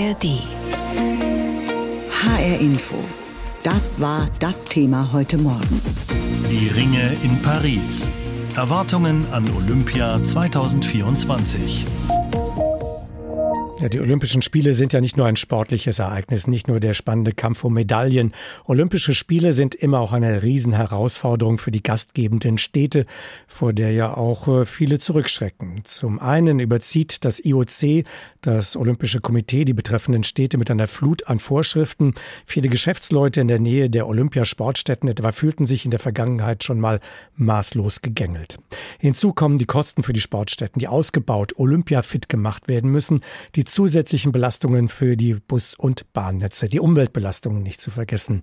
ARD. HR Info. Das war das Thema heute Morgen. Die Ringe in Paris. Erwartungen an Olympia 2024. Ja, die Olympischen Spiele sind ja nicht nur ein sportliches Ereignis, nicht nur der spannende Kampf um Medaillen. Olympische Spiele sind immer auch eine Riesenherausforderung für die gastgebenden Städte, vor der ja auch äh, viele zurückschrecken. Zum einen überzieht das IOC, das Olympische Komitee, die betreffenden Städte mit einer Flut an Vorschriften. Viele Geschäftsleute in der Nähe der Olympiasportstätten etwa fühlten sich in der Vergangenheit schon mal maßlos gegängelt. Hinzu kommen die Kosten für die Sportstätten, die ausgebaut, olympiafit gemacht werden müssen, die zusätzlichen Belastungen für die Bus- und Bahnnetze, die Umweltbelastungen nicht zu vergessen.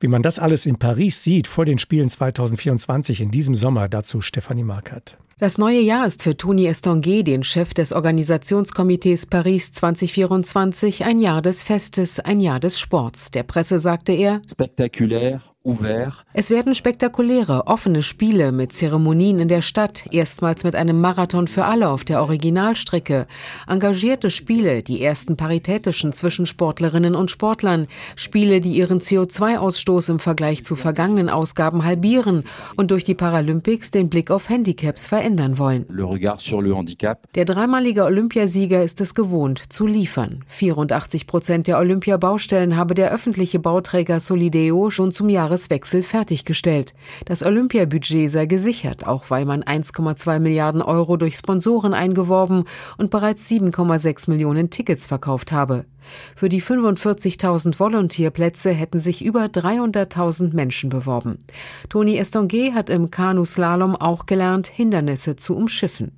Wie man das alles in Paris sieht vor den Spielen 2024 in diesem Sommer, dazu Stefanie Markert. Das neue Jahr ist für Tony Estanguet, den Chef des Organisationskomitees Paris 2024, ein Jahr des Festes, ein Jahr des Sports. Der Presse sagte er, spektakulär, es werden spektakuläre, offene Spiele mit Zeremonien in der Stadt, erstmals mit einem Marathon für alle auf der Originalstrecke, engagierte Spiele, die ersten paritätischen zwischen Sportlerinnen und Sportlern, Spiele, die ihren CO2-Ausstoß im Vergleich zu vergangenen Ausgaben halbieren und durch die Paralympics den Blick auf Handicaps verändern wollen. Der dreimalige Olympiasieger ist es gewohnt, zu liefern. 84 Prozent der Olympiabaustellen habe der öffentliche Bauträger Solideo schon zum Jahres Jahreswechsel fertiggestellt. Das Olympiabudget sei gesichert, auch weil man 1,2 Milliarden Euro durch Sponsoren eingeworben und bereits 7,6 Millionen Tickets verkauft habe. Für die 45.000 Volontierplätze hätten sich über 300.000 Menschen beworben. Toni Estonguet hat im Kanuslalom auch gelernt, Hindernisse zu umschiffen.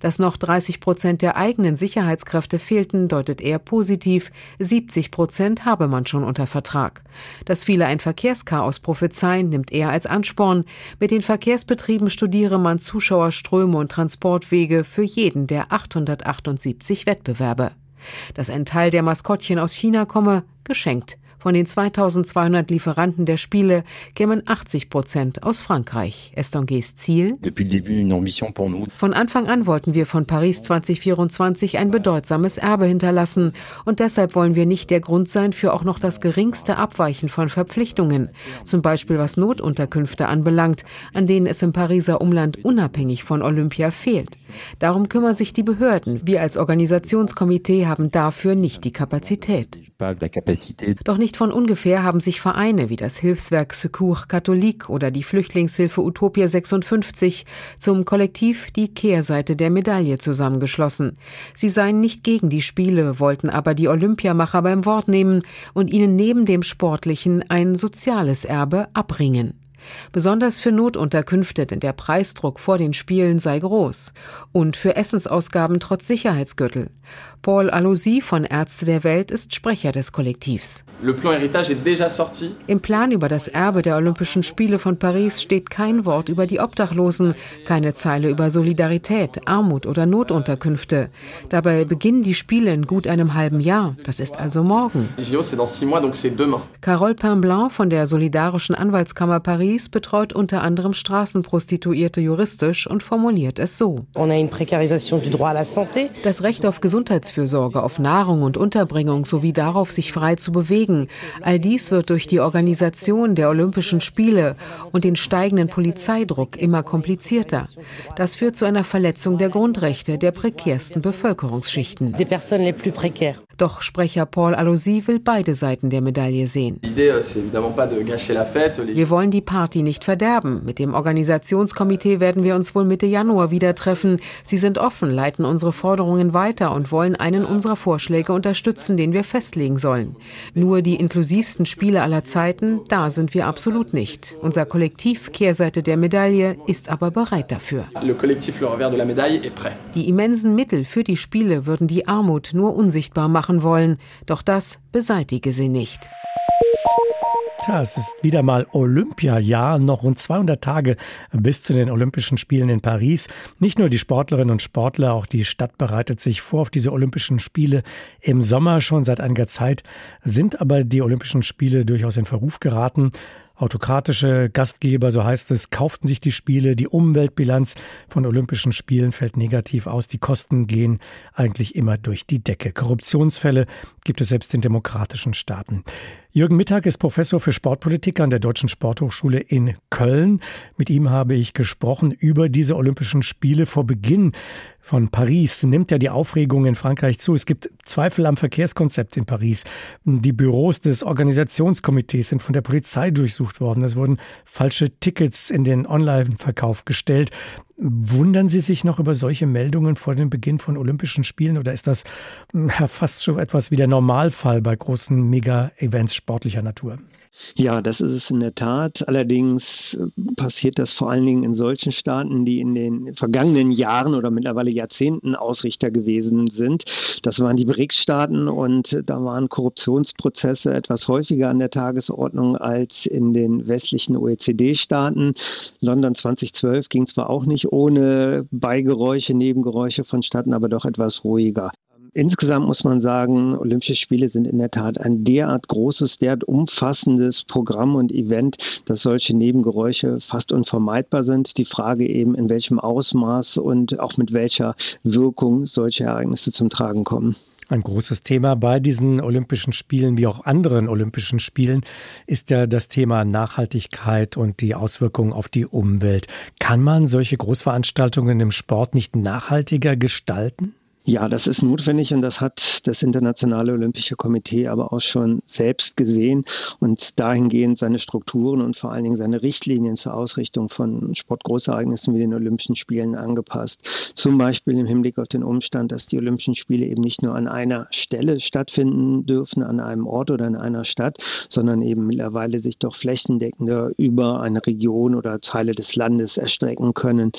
Dass noch 30 Prozent der eigenen Sicherheitskräfte fehlten, deutet er positiv. 70 Prozent habe man schon unter Vertrag. Dass viele ein Verkehrschaos prophezeien, nimmt er als Ansporn. Mit den Verkehrsbetrieben studiere man Zuschauerströme und Transportwege für jeden der 878 Wettbewerbe. Dass ein Teil der Maskottchen aus China komme, geschenkt. Von den 2200 Lieferanten der Spiele kämen 80 Prozent aus Frankreich. Estonguets Ziel? Von Anfang an wollten wir von Paris 2024 ein bedeutsames Erbe hinterlassen. Und deshalb wollen wir nicht der Grund sein für auch noch das geringste Abweichen von Verpflichtungen. Zum Beispiel was Notunterkünfte anbelangt, an denen es im Pariser Umland unabhängig von Olympia fehlt. Darum kümmern sich die Behörden. Wir als Organisationskomitee haben dafür nicht die Kapazität. Doch nicht von ungefähr haben sich Vereine wie das Hilfswerk Secours Catholique oder die Flüchtlingshilfe Utopia 56 zum Kollektiv Die Kehrseite der Medaille zusammengeschlossen. Sie seien nicht gegen die Spiele, wollten aber die Olympiamacher beim Wort nehmen und ihnen neben dem Sportlichen ein soziales Erbe abringen. Besonders für Notunterkünfte, denn der Preisdruck vor den Spielen sei groß. Und für Essensausgaben trotz Sicherheitsgürtel. Paul Alosi von Ärzte der Welt ist Sprecher des Kollektivs. Im Plan über das Erbe der Olympischen Spiele von Paris steht kein Wort über die Obdachlosen, keine Zeile über Solidarität, Armut oder Notunterkünfte. Dabei beginnen die Spiele in gut einem halben Jahr. Das ist also morgen. Carole Pinblanc von der Solidarischen Anwaltskammer Paris Paris betreut unter anderem Straßenprostituierte juristisch und formuliert es so. Das Recht auf Gesundheitsfürsorge, auf Nahrung und Unterbringung sowie darauf, sich frei zu bewegen. All dies wird durch die Organisation der Olympischen Spiele und den steigenden Polizeidruck immer komplizierter. Das führt zu einer Verletzung der Grundrechte der prekärsten Bevölkerungsschichten. Doch Sprecher Paul Alosi will beide Seiten der Medaille sehen. Euh, wir wollen die Party nicht verderben. Mit dem Organisationskomitee werden wir uns wohl Mitte Januar wieder treffen. Sie sind offen, leiten unsere Forderungen weiter und wollen einen unserer Vorschläge unterstützen, den wir festlegen sollen. Nur die inklusivsten Spiele aller Zeiten, da sind wir absolut nicht. Unser Kollektiv Kehrseite der Medaille ist aber bereit dafür. Die immensen Mittel für die Spiele würden die Armut nur unsichtbar machen machen wollen, doch das beseitige sie nicht. Tja, es ist wieder mal Olympiajahr, noch rund 200 Tage bis zu den Olympischen Spielen in Paris. Nicht nur die Sportlerinnen und Sportler, auch die Stadt bereitet sich vor auf diese Olympischen Spiele im Sommer schon seit einiger Zeit, sind aber die Olympischen Spiele durchaus in Verruf geraten. Autokratische Gastgeber, so heißt es, kauften sich die Spiele. Die Umweltbilanz von Olympischen Spielen fällt negativ aus. Die Kosten gehen eigentlich immer durch die Decke. Korruptionsfälle gibt es selbst in demokratischen Staaten. Jürgen Mittag ist Professor für Sportpolitik an der Deutschen Sporthochschule in Köln. Mit ihm habe ich gesprochen über diese Olympischen Spiele vor Beginn von Paris nimmt ja die Aufregung in Frankreich zu. Es gibt Zweifel am Verkehrskonzept in Paris. Die Büros des Organisationskomitees sind von der Polizei durchsucht worden. Es wurden falsche Tickets in den Online-Verkauf gestellt. Wundern Sie sich noch über solche Meldungen vor dem Beginn von Olympischen Spielen oder ist das fast schon etwas wie der Normalfall bei großen Mega-Events sportlicher Natur? Ja, das ist es in der Tat. Allerdings äh, passiert das vor allen Dingen in solchen Staaten, die in den vergangenen Jahren oder mittlerweile Jahrzehnten Ausrichter gewesen sind. Das waren die BRICS-Staaten und da waren Korruptionsprozesse etwas häufiger an der Tagesordnung als in den westlichen OECD-Staaten. London 2012 ging zwar auch nicht ohne Beigeräusche, Nebengeräusche vonstatten, aber doch etwas ruhiger. Insgesamt muss man sagen, Olympische Spiele sind in der Tat ein derart großes, derart umfassendes Programm und Event, dass solche Nebengeräusche fast unvermeidbar sind. Die Frage eben, in welchem Ausmaß und auch mit welcher Wirkung solche Ereignisse zum Tragen kommen. Ein großes Thema bei diesen Olympischen Spielen wie auch anderen Olympischen Spielen ist ja das Thema Nachhaltigkeit und die Auswirkungen auf die Umwelt. Kann man solche Großveranstaltungen im Sport nicht nachhaltiger gestalten? Ja, das ist notwendig und das hat das Internationale Olympische Komitee aber auch schon selbst gesehen und dahingehend seine Strukturen und vor allen Dingen seine Richtlinien zur Ausrichtung von Sportgroßereignissen wie den Olympischen Spielen angepasst. Zum Beispiel im Hinblick auf den Umstand, dass die Olympischen Spiele eben nicht nur an einer Stelle stattfinden dürfen, an einem Ort oder in einer Stadt, sondern eben mittlerweile sich doch flächendeckender über eine Region oder Teile des Landes erstrecken können.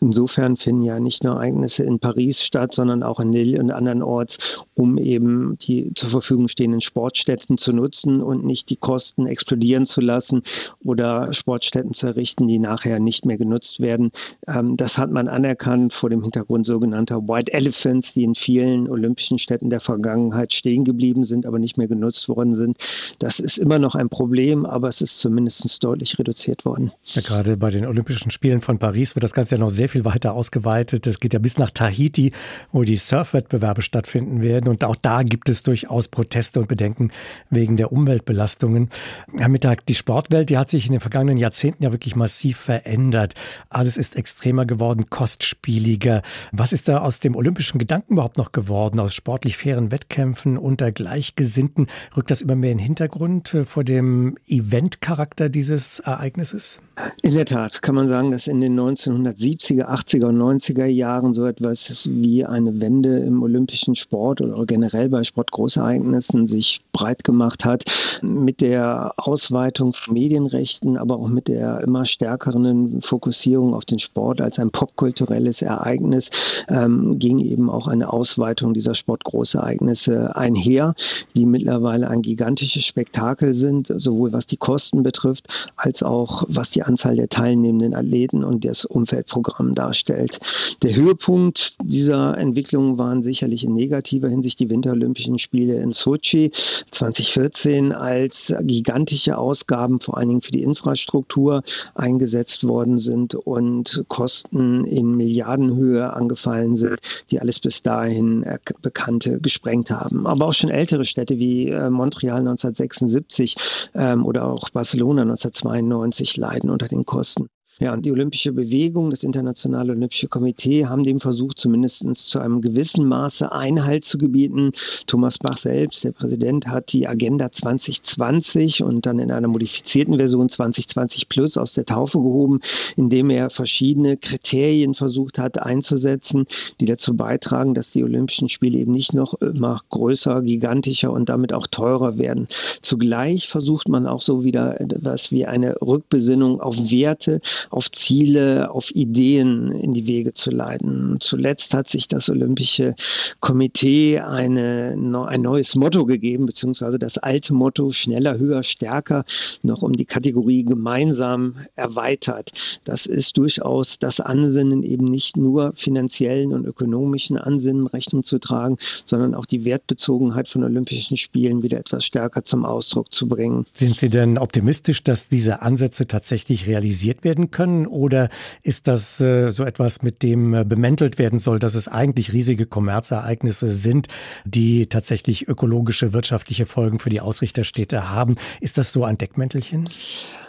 Insofern finden ja nicht nur Ereignisse in Paris statt, sondern auch auch in Lille und andernorts, um eben die zur Verfügung stehenden Sportstätten zu nutzen und nicht die Kosten explodieren zu lassen oder Sportstätten zu errichten, die nachher nicht mehr genutzt werden. Ähm, das hat man anerkannt vor dem Hintergrund sogenannter White Elephants, die in vielen olympischen Städten der Vergangenheit stehen geblieben sind, aber nicht mehr genutzt worden sind. Das ist immer noch ein Problem, aber es ist zumindest deutlich reduziert worden. Ja, gerade bei den Olympischen Spielen von Paris wird das Ganze ja noch sehr viel weiter ausgeweitet. Es geht ja bis nach Tahiti, wo die Surfwettbewerbe stattfinden werden. Und auch da gibt es durchaus Proteste und Bedenken wegen der Umweltbelastungen. Herr Mittag, die Sportwelt, die hat sich in den vergangenen Jahrzehnten ja wirklich massiv verändert. Alles ist extremer geworden, kostspieliger. Was ist da aus dem olympischen Gedanken überhaupt noch geworden? Aus sportlich fairen Wettkämpfen unter Gleichgesinnten rückt das immer mehr in den Hintergrund vor dem Eventcharakter dieses Ereignisses? In der Tat kann man sagen, dass in den 1970er, 80er und 90er Jahren so etwas wie eine Wende im olympischen Sport oder generell bei Sportgroßereignissen sich breit gemacht hat. Mit der Ausweitung von Medienrechten, aber auch mit der immer stärkeren Fokussierung auf den Sport als ein popkulturelles Ereignis ähm, ging eben auch eine Ausweitung dieser Sportgroßereignisse einher, die mittlerweile ein gigantisches Spektakel sind, sowohl was die Kosten betrifft, als auch was die Anzahl der teilnehmenden Athleten und das Umfeldprogramm darstellt. Der Höhepunkt dieser Entwicklung waren sicherlich in negativer Hinsicht die Winterolympischen Spiele in Sochi 2014 als gigantische Ausgaben vor allen Dingen für die Infrastruktur eingesetzt worden sind und Kosten in Milliardenhöhe angefallen sind, die alles bis dahin bekannte gesprengt haben. Aber auch schon ältere Städte wie äh, Montreal 1976 ähm, oder auch Barcelona 1992 leiden unter den Kosten. Ja, und die Olympische Bewegung, das Internationale Olympische Komitee haben dem versucht, zumindest zu einem gewissen Maße Einhalt zu gebieten. Thomas Bach selbst, der Präsident, hat die Agenda 2020 und dann in einer modifizierten Version 2020 Plus aus der Taufe gehoben, indem er verschiedene Kriterien versucht hat einzusetzen, die dazu beitragen, dass die Olympischen Spiele eben nicht noch immer größer, gigantischer und damit auch teurer werden. Zugleich versucht man auch so wieder etwas wie eine Rückbesinnung auf Werte, auf Ziele, auf Ideen in die Wege zu leiten. Zuletzt hat sich das Olympische Komitee eine, ein neues Motto gegeben, beziehungsweise das alte Motto schneller, höher, stärker noch um die Kategorie gemeinsam erweitert. Das ist durchaus das Ansinnen, eben nicht nur finanziellen und ökonomischen Ansinnen Rechnung zu tragen, sondern auch die Wertbezogenheit von Olympischen Spielen wieder etwas stärker zum Ausdruck zu bringen. Sind Sie denn optimistisch, dass diese Ansätze tatsächlich realisiert werden können? Oder ist das äh, so etwas, mit dem äh, bemäntelt werden soll, dass es eigentlich riesige Kommerzereignisse sind, die tatsächlich ökologische, wirtschaftliche Folgen für die Ausrichterstädte haben? Ist das so ein Deckmäntelchen?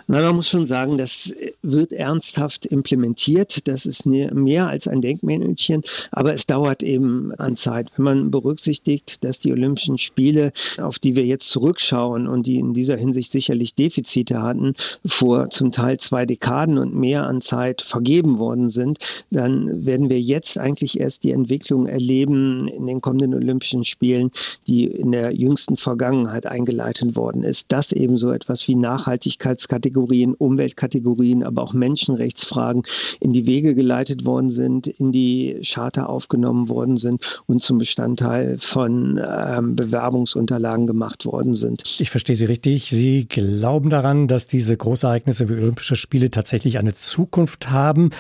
Na, man muss schon sagen, das wird ernsthaft implementiert. Das ist mehr als ein Denkmännchen, aber es dauert eben an Zeit. Wenn man berücksichtigt, dass die Olympischen Spiele, auf die wir jetzt zurückschauen und die in dieser Hinsicht sicherlich Defizite hatten, vor zum Teil zwei Dekaden und mehr an Zeit vergeben worden sind, dann werden wir jetzt eigentlich erst die Entwicklung erleben in den kommenden Olympischen Spielen, die in der jüngsten Vergangenheit eingeleitet worden ist. Das eben so etwas wie Nachhaltigkeitskategorien Kategorien, Umweltkategorien, aber auch Menschenrechtsfragen in die Wege geleitet worden sind, in die Charta aufgenommen worden sind und zum Bestandteil von ähm, Bewerbungsunterlagen gemacht worden sind. Ich verstehe Sie richtig. Sie glauben daran, dass diese Großereignisse wie Olympische Spiele tatsächlich eine Zukunft haben.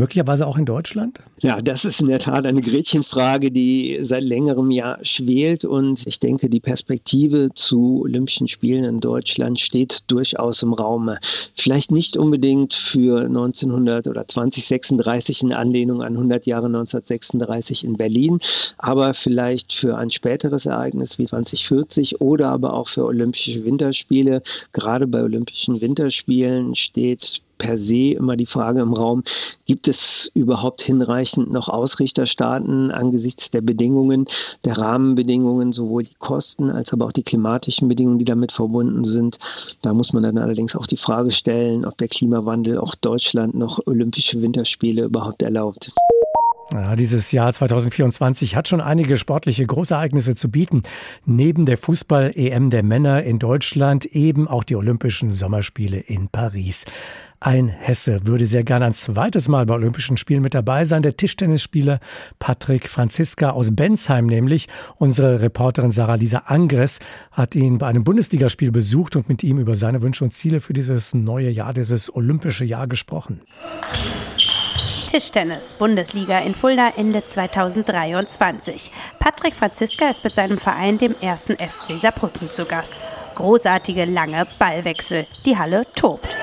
Möglicherweise auch in Deutschland? Ja, das ist in der Tat eine Gretchenfrage, die seit längerem Jahr schwelt. Und ich denke, die Perspektive zu Olympischen Spielen in Deutschland steht durchaus im Raume. Vielleicht nicht unbedingt für 1900 oder 2036 in Anlehnung an 100 Jahre 1936 in Berlin, aber vielleicht für ein späteres Ereignis wie 2040 oder aber auch für Olympische Winterspiele. Gerade bei Olympischen Winterspielen steht per se immer die Frage im Raum, gibt es überhaupt hinreichend noch Ausrichterstaaten angesichts der Bedingungen, der Rahmenbedingungen, sowohl die Kosten als aber auch die klimatischen Bedingungen, die damit verbunden sind. Da muss man dann allerdings auch die Frage stellen, ob der Klimawandel auch Deutschland noch Olympische Winterspiele überhaupt erlaubt. Ja, dieses Jahr 2024 hat schon einige sportliche Großereignisse zu bieten. Neben der Fußball-EM der Männer in Deutschland eben auch die Olympischen Sommerspiele in Paris. Ein Hesse würde sehr gerne ein zweites Mal bei Olympischen Spielen mit dabei sein. Der Tischtennisspieler Patrick Franziska aus Bensheim nämlich. Unsere Reporterin Sarah-Lisa Angres hat ihn bei einem Bundesligaspiel besucht und mit ihm über seine Wünsche und Ziele für dieses neue Jahr, dieses olympische Jahr gesprochen. Tischtennis, Bundesliga in Fulda Ende 2023. Patrick Franziska ist mit seinem Verein dem ersten FC Saarbrücken zu Gast. Großartige lange Ballwechsel. Die Halle tobt.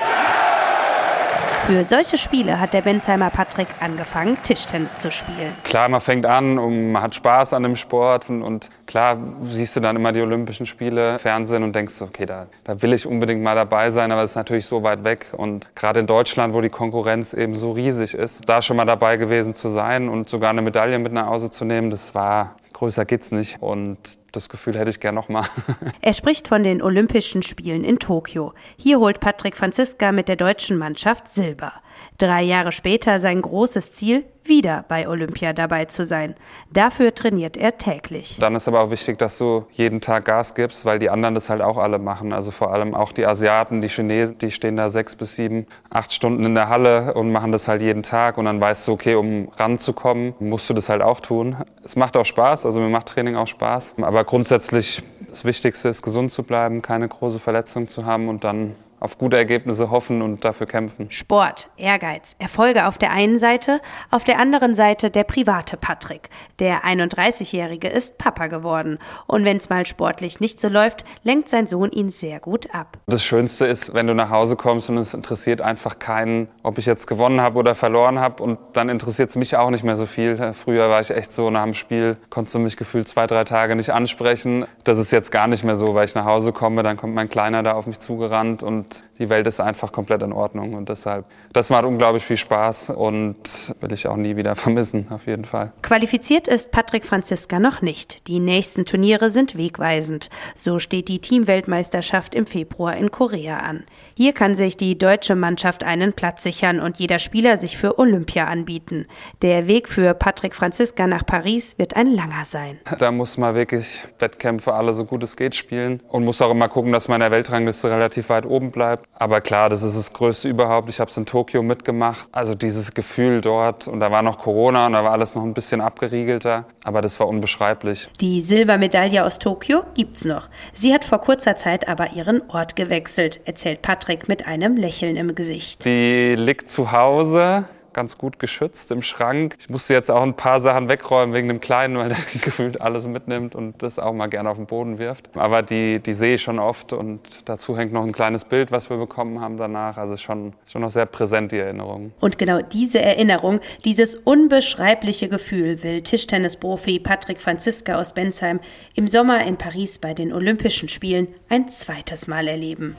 Für solche Spiele hat der Bensheimer Patrick angefangen, Tischtennis zu spielen. Klar, man fängt an und man hat Spaß an dem Sport und, und klar siehst du dann immer die Olympischen Spiele, Fernsehen und denkst, okay, da, da will ich unbedingt mal dabei sein, aber es ist natürlich so weit weg und gerade in Deutschland, wo die Konkurrenz eben so riesig ist, da schon mal dabei gewesen zu sein und sogar eine Medaille mit nach Hause zu nehmen, das war größer geht's nicht und das Gefühl hätte ich gern nochmal. Er spricht von den Olympischen Spielen in Tokio. Hier holt Patrick Franziska mit der deutschen Mannschaft Silber. Drei Jahre später sein großes Ziel, wieder bei Olympia dabei zu sein. Dafür trainiert er täglich. Dann ist aber auch wichtig, dass du jeden Tag Gas gibst, weil die anderen das halt auch alle machen. Also vor allem auch die Asiaten, die Chinesen, die stehen da sechs bis sieben, acht Stunden in der Halle und machen das halt jeden Tag. Und dann weißt du, okay, um ranzukommen, musst du das halt auch tun. Es macht auch Spaß, also mir macht Training auch Spaß. Aber grundsätzlich das Wichtigste ist, gesund zu bleiben, keine große Verletzung zu haben und dann auf gute Ergebnisse hoffen und dafür kämpfen. Sport, Ehrgeiz, Erfolge auf der einen Seite, auf der anderen Seite der private Patrick. Der 31-Jährige ist Papa geworden. Und wenn es mal sportlich nicht so läuft, lenkt sein Sohn ihn sehr gut ab. Das Schönste ist, wenn du nach Hause kommst und es interessiert einfach keinen, ob ich jetzt gewonnen habe oder verloren habe. Und dann interessiert es mich auch nicht mehr so viel. Früher war ich echt so, nach dem Spiel konntest du mich gefühlt zwei, drei Tage nicht ansprechen. Das ist jetzt gar nicht mehr so, weil ich nach Hause komme, dann kommt mein Kleiner da auf mich zugerannt und die Welt ist einfach komplett in Ordnung. Und deshalb, das macht unglaublich viel Spaß und will ich auch nie wieder vermissen, auf jeden Fall. Qualifiziert ist Patrick Franziska noch nicht. Die nächsten Turniere sind wegweisend. So steht die Teamweltmeisterschaft im Februar in Korea an. Hier kann sich die deutsche Mannschaft einen Platz sichern und jeder Spieler sich für Olympia anbieten. Der Weg für Patrick Franziska nach Paris wird ein langer sein. Da muss man wirklich Wettkämpfe alle so gut es geht spielen und muss auch immer gucken, dass man in der Weltrangliste relativ weit oben bleibt bleibt. Aber klar, das ist das Größte überhaupt. Ich habe es in Tokio mitgemacht. Also dieses Gefühl dort, und da war noch Corona und da war alles noch ein bisschen abgeriegelter, aber das war unbeschreiblich. Die Silbermedaille aus Tokio gibt's noch. Sie hat vor kurzer Zeit aber ihren Ort gewechselt, erzählt Patrick mit einem Lächeln im Gesicht. Die liegt zu Hause ganz gut geschützt im Schrank. Ich musste jetzt auch ein paar Sachen wegräumen wegen dem Kleinen, weil der gefühlt alles mitnimmt und das auch mal gerne auf den Boden wirft. Aber die, die sehe ich schon oft und dazu hängt noch ein kleines Bild, was wir bekommen haben danach. Also schon, schon noch sehr präsent die Erinnerung. Und genau diese Erinnerung, dieses unbeschreibliche Gefühl will Tischtennisprofi Patrick Franziska aus Bensheim im Sommer in Paris bei den Olympischen Spielen ein zweites Mal erleben.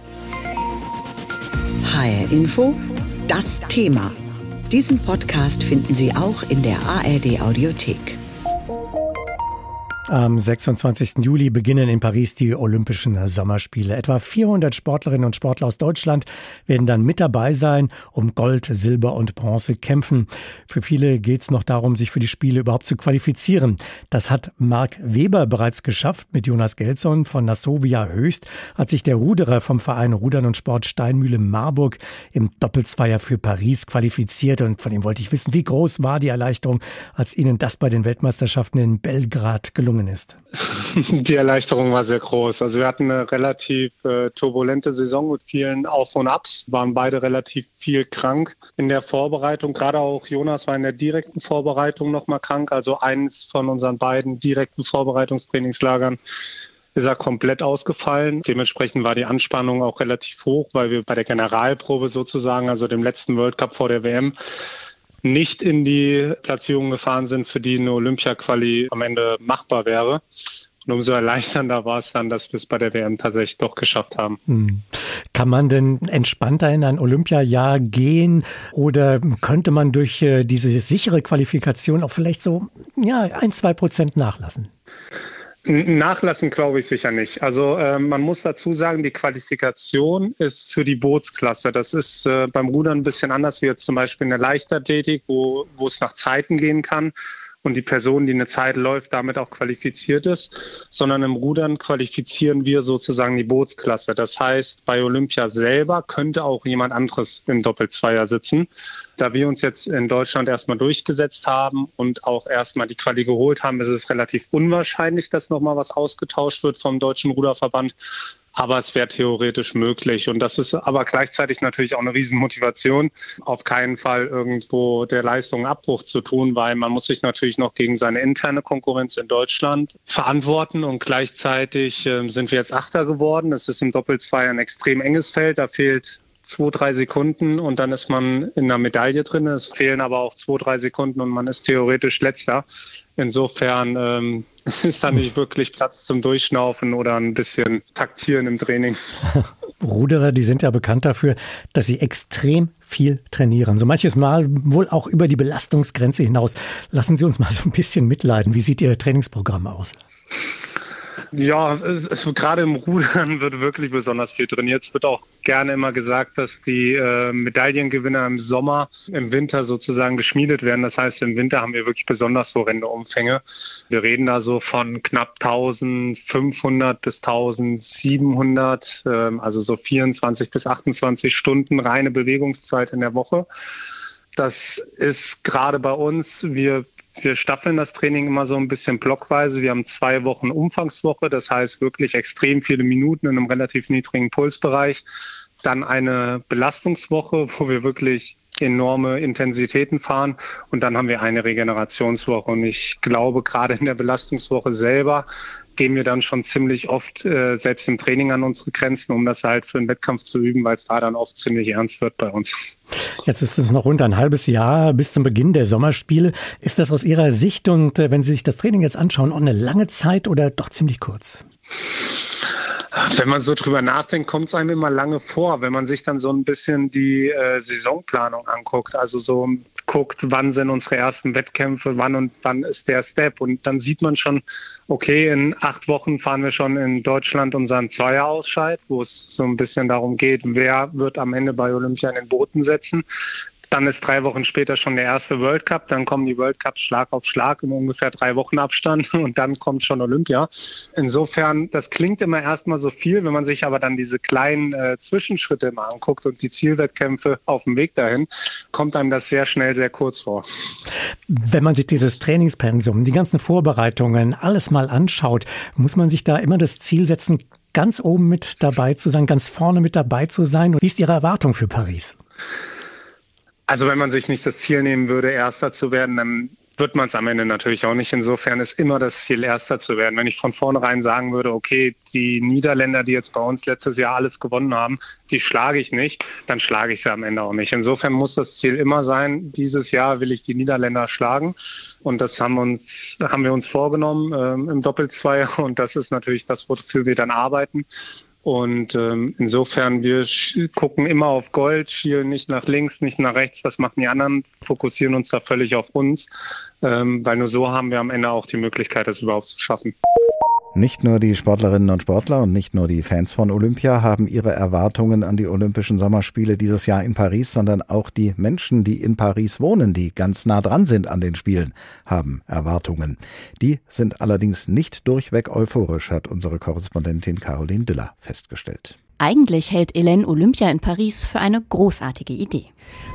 HR Info, das Thema. Diesen Podcast finden Sie auch in der ARD Audiothek. Am 26. Juli beginnen in Paris die Olympischen Sommerspiele. Etwa 400 Sportlerinnen und Sportler aus Deutschland werden dann mit dabei sein, um Gold, Silber und Bronze kämpfen. Für viele geht es noch darum, sich für die Spiele überhaupt zu qualifizieren. Das hat Marc Weber bereits geschafft. Mit Jonas Gelson von Nassovia Höchst hat sich der Ruderer vom Verein Rudern und Sport Steinmühle Marburg im Doppelzweier für Paris qualifiziert. Und von ihm wollte ich wissen, wie groß war die Erleichterung, als Ihnen das bei den Weltmeisterschaften in Belgrad gelungen gelungen ist? Die Erleichterung war sehr groß. Also wir hatten eine relativ äh, turbulente Saison mit vielen Auf und Abs, waren beide relativ viel krank in der Vorbereitung. Gerade auch Jonas war in der direkten Vorbereitung nochmal krank. Also eins von unseren beiden direkten Vorbereitungstrainingslagern ist er komplett ausgefallen. Dementsprechend war die Anspannung auch relativ hoch, weil wir bei der Generalprobe sozusagen, also dem letzten World Cup vor der WM, nicht in die Platzierung gefahren sind, für die eine Olympia-Quali am Ende machbar wäre. Und umso erleichternder war es dann, dass wir es bei der WM tatsächlich doch geschafft haben. Hm. Kann man denn entspannter in ein Olympiajahr gehen oder könnte man durch äh, diese sichere Qualifikation auch vielleicht so ja, ein, zwei Prozent nachlassen? Nachlassen glaube ich sicher nicht. Also äh, man muss dazu sagen, die Qualifikation ist für die Bootsklasse. Das ist äh, beim Rudern ein bisschen anders wie jetzt zum Beispiel in der Leichtathletik, wo, wo es nach Zeiten gehen kann und die Person, die eine Zeit läuft, damit auch qualifiziert ist, sondern im Rudern qualifizieren wir sozusagen die Bootsklasse. Das heißt, bei Olympia selber könnte auch jemand anderes im Doppelzweier sitzen. Da wir uns jetzt in Deutschland erstmal durchgesetzt haben und auch erstmal die Quali geholt haben, ist es relativ unwahrscheinlich, dass nochmal was ausgetauscht wird vom Deutschen Ruderverband aber es wäre theoretisch möglich. Und das ist aber gleichzeitig natürlich auch eine Riesenmotivation, auf keinen Fall irgendwo der Leistung Abbruch zu tun, weil man muss sich natürlich noch gegen seine interne Konkurrenz in Deutschland verantworten und gleichzeitig äh, sind wir jetzt Achter geworden. Es ist im Doppelzweier ein extrem enges Feld, da fehlt zwei, drei Sekunden und dann ist man in einer Medaille drin. Es fehlen aber auch zwei, drei Sekunden und man ist theoretisch letzter. Insofern ähm, ist da nicht wirklich Platz zum Durchschnaufen oder ein bisschen taktieren im Training. Ruderer, die sind ja bekannt dafür, dass sie extrem viel trainieren. So manches Mal wohl auch über die Belastungsgrenze hinaus. Lassen Sie uns mal so ein bisschen mitleiden. Wie sieht Ihr Trainingsprogramm aus? Ja, es, es, gerade im Rudern wird wirklich besonders viel trainiert. Es wird auch gerne immer gesagt, dass die äh, Medaillengewinner im Sommer, im Winter sozusagen geschmiedet werden. Das heißt, im Winter haben wir wirklich besonders horrende Umfänge. Wir reden da so von knapp 1500 bis 1700, äh, also so 24 bis 28 Stunden reine Bewegungszeit in der Woche. Das ist gerade bei uns, wir wir staffeln das Training immer so ein bisschen blockweise. Wir haben zwei Wochen Umfangswoche, das heißt wirklich extrem viele Minuten in einem relativ niedrigen Pulsbereich. Dann eine Belastungswoche, wo wir wirklich enorme Intensitäten fahren. Und dann haben wir eine Regenerationswoche. Und ich glaube, gerade in der Belastungswoche selber gehen wir dann schon ziemlich oft äh, selbst im Training an unsere Grenzen, um das halt für einen Wettkampf zu üben, weil es da dann oft ziemlich ernst wird bei uns. Jetzt ist es noch rund ein halbes Jahr bis zum Beginn der Sommerspiele. Ist das aus Ihrer Sicht und äh, wenn Sie sich das Training jetzt anschauen, auch eine lange Zeit oder doch ziemlich kurz? Wenn man so drüber nachdenkt, kommt es einem immer lange vor, wenn man sich dann so ein bisschen die äh, Saisonplanung anguckt. Also so guckt, wann sind unsere ersten Wettkämpfe, wann und wann ist der Step. Und dann sieht man schon, okay, in acht Wochen fahren wir schon in Deutschland unseren Zweierausscheid, wo es so ein bisschen darum geht, wer wird am Ende bei Olympia in den Booten setzen. Dann ist drei Wochen später schon der erste World Cup. Dann kommen die World Cups Schlag auf Schlag in ungefähr drei Wochen Abstand und dann kommt schon Olympia. Insofern, das klingt immer erstmal so viel, wenn man sich aber dann diese kleinen äh, Zwischenschritte mal anguckt und die Zielwettkämpfe auf dem Weg dahin, kommt einem das sehr schnell sehr kurz vor. Wenn man sich dieses Trainingspensum, die ganzen Vorbereitungen, alles mal anschaut, muss man sich da immer das Ziel setzen, ganz oben mit dabei zu sein, ganz vorne mit dabei zu sein. Wie ist Ihre Erwartung für Paris? Also wenn man sich nicht das Ziel nehmen würde, Erster zu werden, dann wird man es am Ende natürlich auch nicht. Insofern ist immer das Ziel, Erster zu werden. Wenn ich von vornherein sagen würde, okay, die Niederländer, die jetzt bei uns letztes Jahr alles gewonnen haben, die schlage ich nicht, dann schlage ich sie am Ende auch nicht. Insofern muss das Ziel immer sein, dieses Jahr will ich die Niederländer schlagen. Und das haben, uns, haben wir uns vorgenommen ähm, im Doppelzweier. Und das ist natürlich das, wofür wir dann arbeiten. Und ähm, insofern, wir gucken immer auf Gold, schielen nicht nach links, nicht nach rechts, was machen die anderen, fokussieren uns da völlig auf uns, ähm, weil nur so haben wir am Ende auch die Möglichkeit, das überhaupt zu schaffen. Nicht nur die Sportlerinnen und Sportler und nicht nur die Fans von Olympia haben ihre Erwartungen an die Olympischen Sommerspiele dieses Jahr in Paris, sondern auch die Menschen, die in Paris wohnen, die ganz nah dran sind an den Spielen, haben Erwartungen. Die sind allerdings nicht durchweg euphorisch, hat unsere Korrespondentin Caroline Düller festgestellt. Eigentlich hält Hélène Olympia in Paris für eine großartige Idee.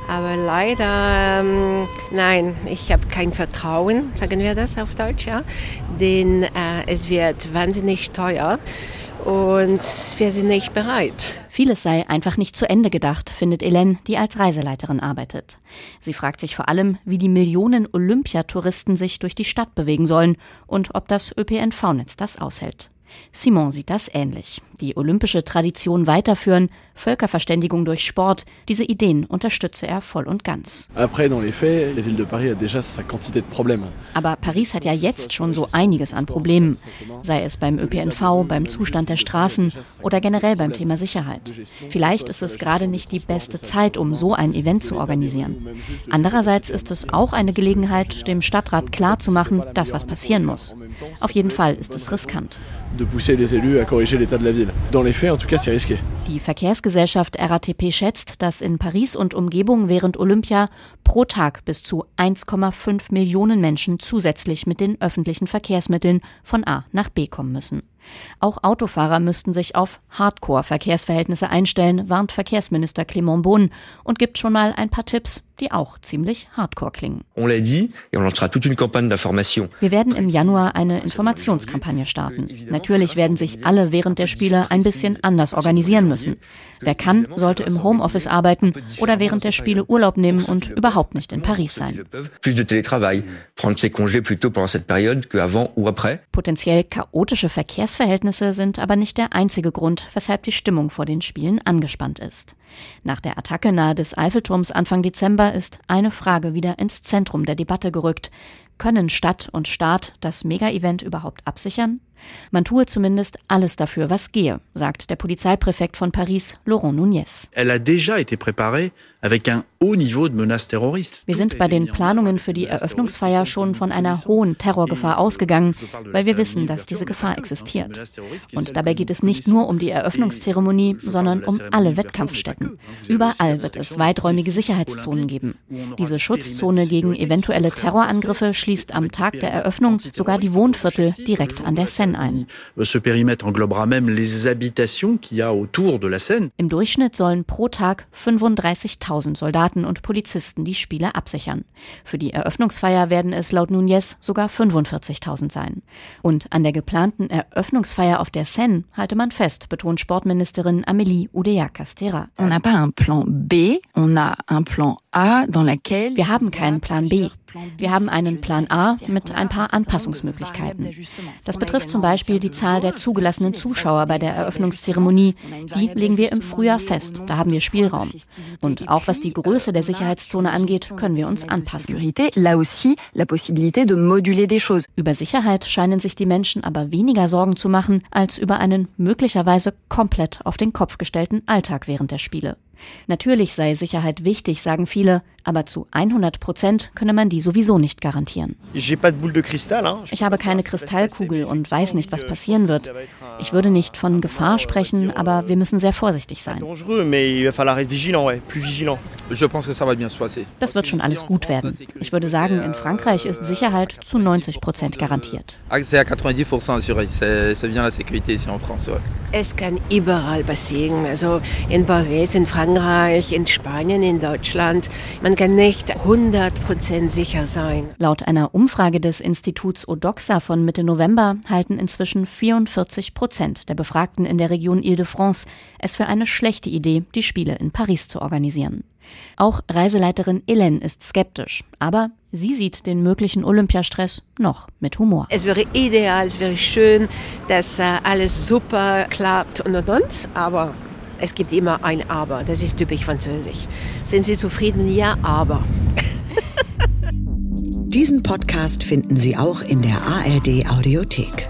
Aber leider, ähm, nein, ich habe kein Vertrauen, sagen wir das auf Deutsch, ja. Denn äh, es wird wahnsinnig teuer und wir sind nicht bereit. Vieles sei einfach nicht zu Ende gedacht, findet Hélène, die als Reiseleiterin arbeitet. Sie fragt sich vor allem, wie die Millionen Olympiatouristen sich durch die Stadt bewegen sollen und ob das ÖPNV-Netz das aushält. Simon sieht das ähnlich. Die olympische Tradition weiterführen, Völkerverständigung durch Sport, diese Ideen unterstütze er voll und ganz. Aber Paris hat ja jetzt schon so einiges an Problemen, sei es beim ÖPNV, beim Zustand der Straßen oder generell beim Thema Sicherheit. Vielleicht ist es gerade nicht die beste Zeit, um so ein Event zu organisieren. Andererseits ist es auch eine Gelegenheit, dem Stadtrat klarzumachen, dass was passieren muss. Auf jeden Fall ist es riskant. Die Verkehrsgesellschaft RATP schätzt, dass in Paris und Umgebung während Olympia pro Tag bis zu 1,5 Millionen Menschen zusätzlich mit den öffentlichen Verkehrsmitteln von A nach B kommen müssen. Auch Autofahrer müssten sich auf Hardcore-Verkehrsverhältnisse einstellen, warnt Verkehrsminister Clément Beaune und gibt schon mal ein paar Tipps, die auch ziemlich hardcore klingen. Wir werden im Januar eine Informationskampagne starten. Natürlich werden sich alle während der Spiele ein bisschen anders organisieren müssen. Wer kann, sollte im Homeoffice arbeiten oder während der Spiele Urlaub nehmen und überhaupt nicht in Paris sein. Potenziell chaotische Verkehrsverhältnisse sind aber nicht der einzige Grund, weshalb die Stimmung vor den Spielen angespannt ist. Nach der Attacke nahe des Eiffelturms Anfang Dezember ist eine Frage wieder ins Zentrum der Debatte gerückt. Können Stadt und Staat das Mega-Event überhaupt absichern? Man tue zumindest alles dafür, was gehe, sagt der Polizeipräfekt von Paris, Laurent Nunez. Wir sind bei den Planungen für die Eröffnungsfeier schon von einer hohen Terrorgefahr ausgegangen, weil wir wissen, dass diese Gefahr existiert. Und dabei geht es nicht nur um die Eröffnungszeremonie, sondern um alle Wettkampfstätten. Überall wird es weiträumige Sicherheitszonen geben. Diese Schutzzone gegen eventuelle Terrorangriffe schließt am Tag der Eröffnung sogar die Wohnviertel direkt an der Seine ein. Im Durchschnitt sollen pro Tag 35.000 Soldaten Soldaten und Polizisten die Spiele absichern. Für die Eröffnungsfeier werden es laut Nunez sogar 45.000 sein. Und an der geplanten Eröffnungsfeier auf der Seine halte man fest, betont Sportministerin Amélie Oudéa-Castera. Wir haben keinen Plan B. Wir haben einen Plan A mit ein paar Anpassungsmöglichkeiten. Das betrifft zum Beispiel die Zahl der zugelassenen Zuschauer bei der Eröffnungszeremonie. Die legen wir im Frühjahr fest. Da haben wir Spielraum. Und auch was die Größe der Sicherheitszone angeht, können wir uns anpassen. Über Sicherheit scheinen sich die Menschen aber weniger Sorgen zu machen als über einen möglicherweise komplett auf den Kopf gestellten Alltag während der Spiele. Natürlich sei Sicherheit wichtig, sagen viele, aber zu 100 Prozent könne man die sowieso nicht garantieren. Ich habe keine Kristallkugel und weiß nicht, was passieren wird. Ich würde nicht von Gefahr sprechen, aber wir müssen sehr vorsichtig sein. Das wird schon alles gut werden. Ich würde sagen, in Frankreich ist Sicherheit zu 90 Prozent garantiert. Es kann überall passieren. Also in Paris, in Frankreich, in Spanien, in Deutschland. Man kann nicht 100% sicher sein. Laut einer Umfrage des Instituts Odoxa von Mitte November halten inzwischen 44 Prozent der Befragten in der Region Ile-de-France es für eine schlechte Idee, die Spiele in Paris zu organisieren. Auch Reiseleiterin Hélène ist skeptisch, aber sie sieht den möglichen Olympiastress noch mit Humor. Es wäre ideal, es wäre schön, dass äh, alles super klappt und und und, aber es gibt immer ein Aber, das ist typisch französisch. Sind Sie zufrieden? Ja, aber. Diesen Podcast finden Sie auch in der ARD Audiothek.